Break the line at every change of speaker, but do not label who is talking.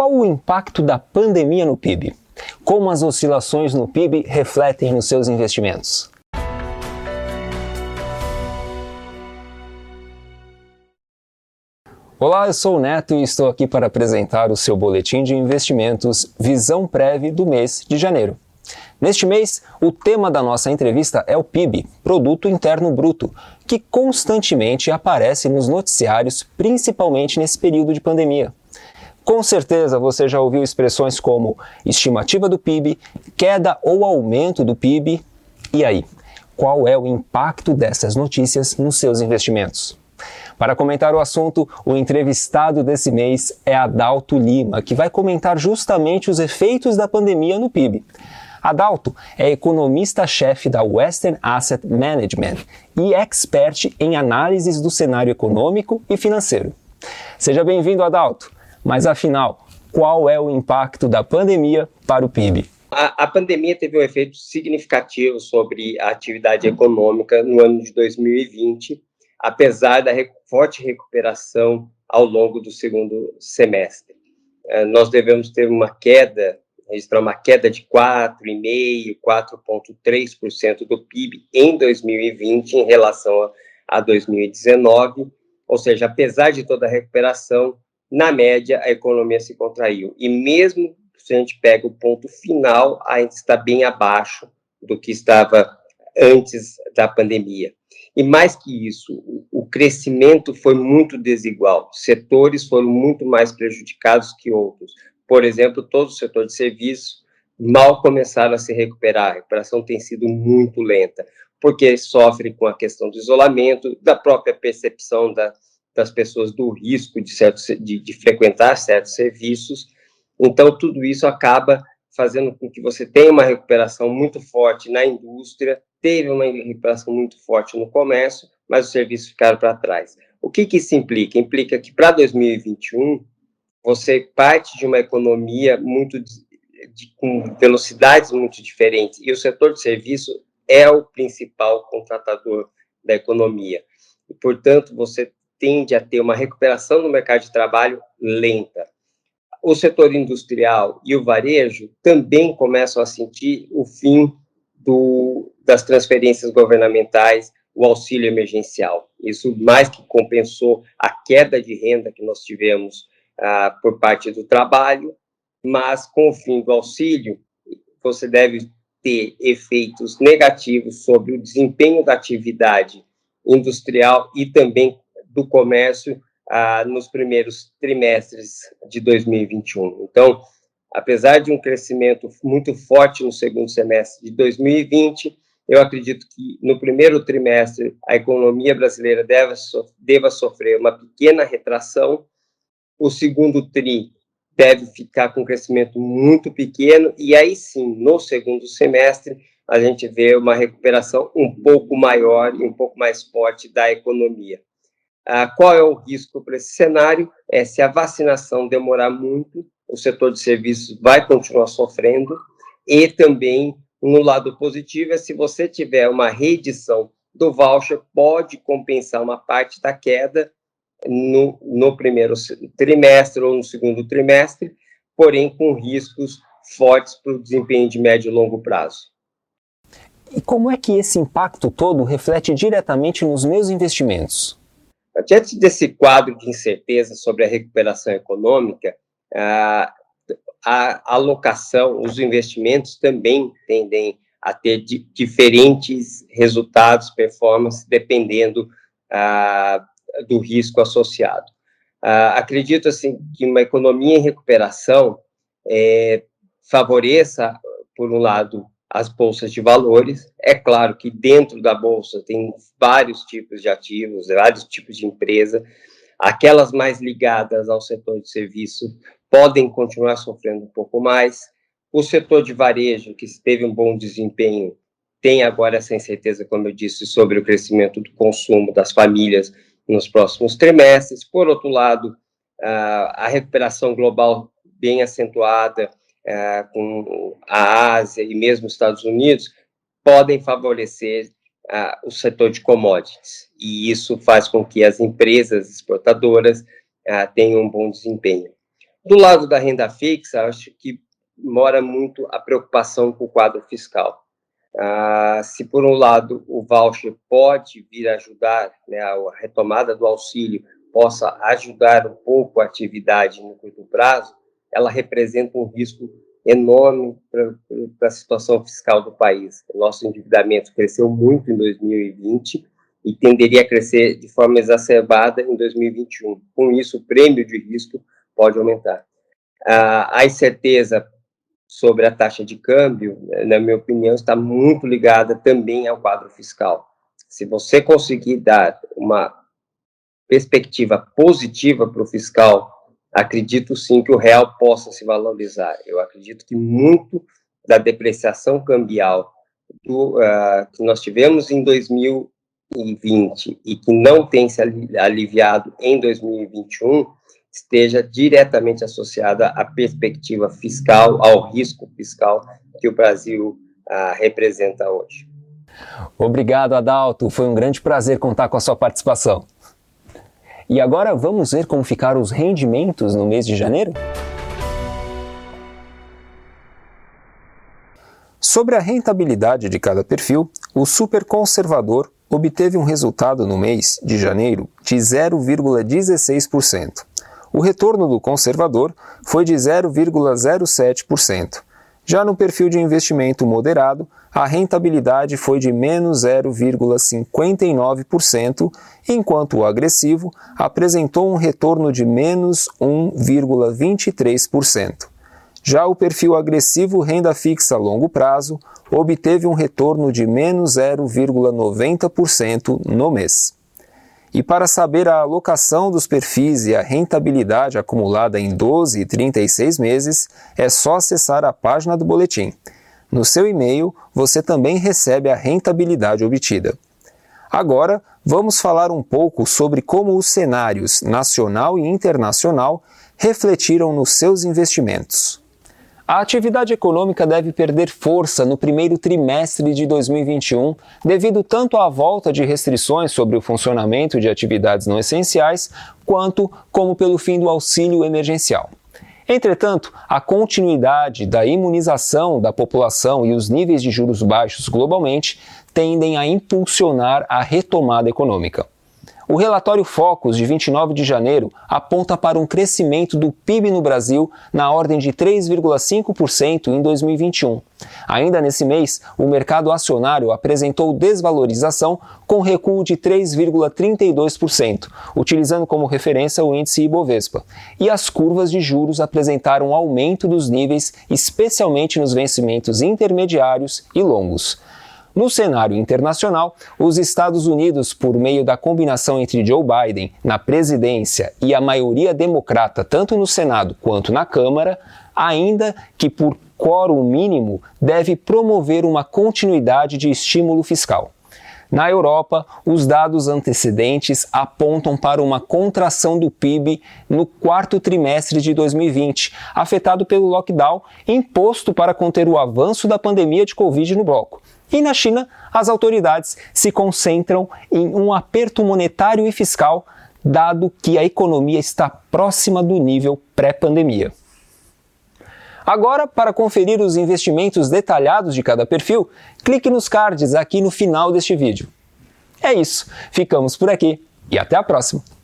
Qual o impacto da pandemia no PIB? Como as oscilações no PIB refletem nos seus investimentos? Olá, eu sou o Neto e estou aqui para apresentar o seu boletim de investimentos Visão Prévia do mês de janeiro. Neste mês, o tema da nossa entrevista é o PIB, Produto Interno Bruto, que constantemente aparece nos noticiários, principalmente nesse período de pandemia. Com certeza você já ouviu expressões como estimativa do PIB, queda ou aumento do PIB. E aí, qual é o impacto dessas notícias nos seus investimentos? Para comentar o assunto, o entrevistado desse mês é Adalto Lima, que vai comentar justamente os efeitos da pandemia no PIB. Adalto é economista-chefe da Western Asset Management e expert em análises do cenário econômico e financeiro. Seja bem-vindo, Adalto. Mas afinal, qual é o impacto da pandemia para o PIB?
A, a, pandemia teve um efeito significativo sobre a atividade econômica no ano de 2020, apesar da forte recuperação ao longo do segundo semestre. Uh, nós devemos ter uma queda, registrar uma queda de 4,5%, 4,3% do PIB em 2020 em relação a, a 2019, ou seja, apesar de toda a recuperação, na média a economia se contraiu. E mesmo se a gente pega o ponto final, ainda está bem abaixo do que estava antes da pandemia. E mais que isso, o crescimento foi muito desigual. Setores foram muito mais prejudicados que outros. Por exemplo, todo o setor de serviços mal começaram a se recuperar. A recuperação tem sido muito lenta, porque sofre com a questão do isolamento, da própria percepção da, das pessoas do risco de, certo, de, de frequentar certos serviços. Então, tudo isso acaba fazendo com que você tenha uma recuperação muito forte na indústria, teve uma recuperação muito forte no comércio, mas os serviços ficaram para trás. O que, que isso implica? Implica que para 2021 você parte de uma economia muito de, com velocidades muito diferentes e o setor de serviço é o principal contratador da economia. E, portanto, você tende a ter uma recuperação no mercado de trabalho lenta o setor industrial e o varejo também começam a sentir o fim do, das transferências governamentais, o auxílio emergencial. Isso mais que compensou a queda de renda que nós tivemos ah, por parte do trabalho, mas com o fim do auxílio, você deve ter efeitos negativos sobre o desempenho da atividade industrial e também do comércio ah, nos primeiros trimestres de 2021. Então, apesar de um crescimento muito forte no segundo semestre de 2020, eu acredito que no primeiro trimestre a economia brasileira deva sofrer uma pequena retração, o segundo TRI deve ficar com um crescimento muito pequeno, e aí sim, no segundo semestre, a gente vê uma recuperação um pouco maior e um pouco mais forte da economia. Ah, qual é o risco para esse cenário? É se a vacinação demorar muito, o setor de serviços vai continuar sofrendo, e também, no lado positivo, é se você tiver uma reedição do voucher, pode compensar uma parte da queda no, no primeiro trimestre ou no segundo trimestre, porém com riscos fortes para o desempenho de médio e longo prazo.
E como é que esse impacto todo reflete diretamente nos meus investimentos?
Diante desse quadro de incerteza sobre a recuperação econômica, a, alocação, os investimentos também tendem a ter di, diferentes resultados, performance, dependendo do risco associado. acredito assim que uma economia em recuperação é, favoreça, por um lado, as bolsas de valores. É claro que dentro da bolsa tem vários tipos de ativos, vários tipos de empresa. Aquelas mais ligadas ao setor de serviço podem continuar sofrendo um pouco mais. O setor de varejo, que teve um bom desempenho, tem agora essa incerteza, como eu disse, sobre o crescimento do consumo das famílias nos próximos trimestres. Por outro lado, a recuperação global bem acentuada, é, com a Ásia e mesmo os Estados Unidos, podem favorecer o setor de commodities. E isso faz com que as empresas exportadoras tenham um bom desempenho. Do lado da renda fixa, acho que mora muito a preocupação com o quadro fiscal. Se, por um lado, o voucher pode vir ajudar, né, a retomada do auxílio possa ajudar um pouco a atividade no curto prazo, ela representa um risco enorme para a situação fiscal do país. Nosso endividamento cresceu muito em 2020 e tenderia a crescer de forma exacerbada em 2021. Com isso, o prêmio de risco pode aumentar. A incerteza sobre a taxa de câmbio, na minha opinião, está muito ligada também ao quadro fiscal. Se você conseguir dar uma perspectiva positiva para o fiscal, acredito sim que o real possa se valorizar. Eu acredito que muito da depreciação cambial do, uh, que nós tivemos em 2020 e que não tem se aliviado em 2021 esteja diretamente associada à perspectiva fiscal, ao risco fiscal que o Brasil ah, representa hoje.
Obrigado, Adalto. Foi um grande prazer contar com a sua participação. E agora vamos ver como ficaram os rendimentos no mês de janeiro? Sobre a rentabilidade de cada perfil, o super conservador obteve um resultado no mês de janeiro de 0,16%. O retorno do conservador foi de 0,07%. Já no perfil de investimento moderado, a rentabilidade foi de menos 0,59%, enquanto o agressivo apresentou um retorno de menos 1,23%. Já o perfil agressivo renda fixa a longo prazo obteve um retorno de menos 0,90% no mês. E para saber a alocação dos perfis e a rentabilidade acumulada em 12 e 36 meses, é só acessar a página do boletim. No seu e-mail, você também recebe a rentabilidade obtida. Agora, vamos falar um pouco sobre como os cenários nacional e internacional refletiram nos seus investimentos. A atividade econômica deve perder força no primeiro trimestre de 2021, devido tanto à volta de restrições sobre o funcionamento de atividades não essenciais, quanto como pelo fim do auxílio emergencial. Entretanto, a continuidade da imunização da população e os níveis de juros baixos globalmente tendem a impulsionar a retomada econômica. O relatório Focus de 29 de janeiro aponta para um crescimento do PIB no Brasil na ordem de 3,5% em 2021. Ainda nesse mês, o mercado acionário apresentou desvalorização com recuo de 3,32%, utilizando como referência o índice Ibovespa. E as curvas de juros apresentaram aumento dos níveis, especialmente nos vencimentos intermediários e longos. No cenário internacional, os Estados Unidos, por meio da combinação entre Joe Biden na presidência e a maioria democrata tanto no Senado quanto na Câmara, ainda que por quórum mínimo, deve promover uma continuidade de estímulo fiscal. Na Europa, os dados antecedentes apontam para uma contração do PIB no quarto trimestre de 2020, afetado pelo lockdown imposto para conter o avanço da pandemia de Covid no bloco. E na China, as autoridades se concentram em um aperto monetário e fiscal, dado que a economia está próxima do nível pré-pandemia. Agora, para conferir os investimentos detalhados de cada perfil, clique nos cards aqui no final deste vídeo. É isso, ficamos por aqui e até a próxima!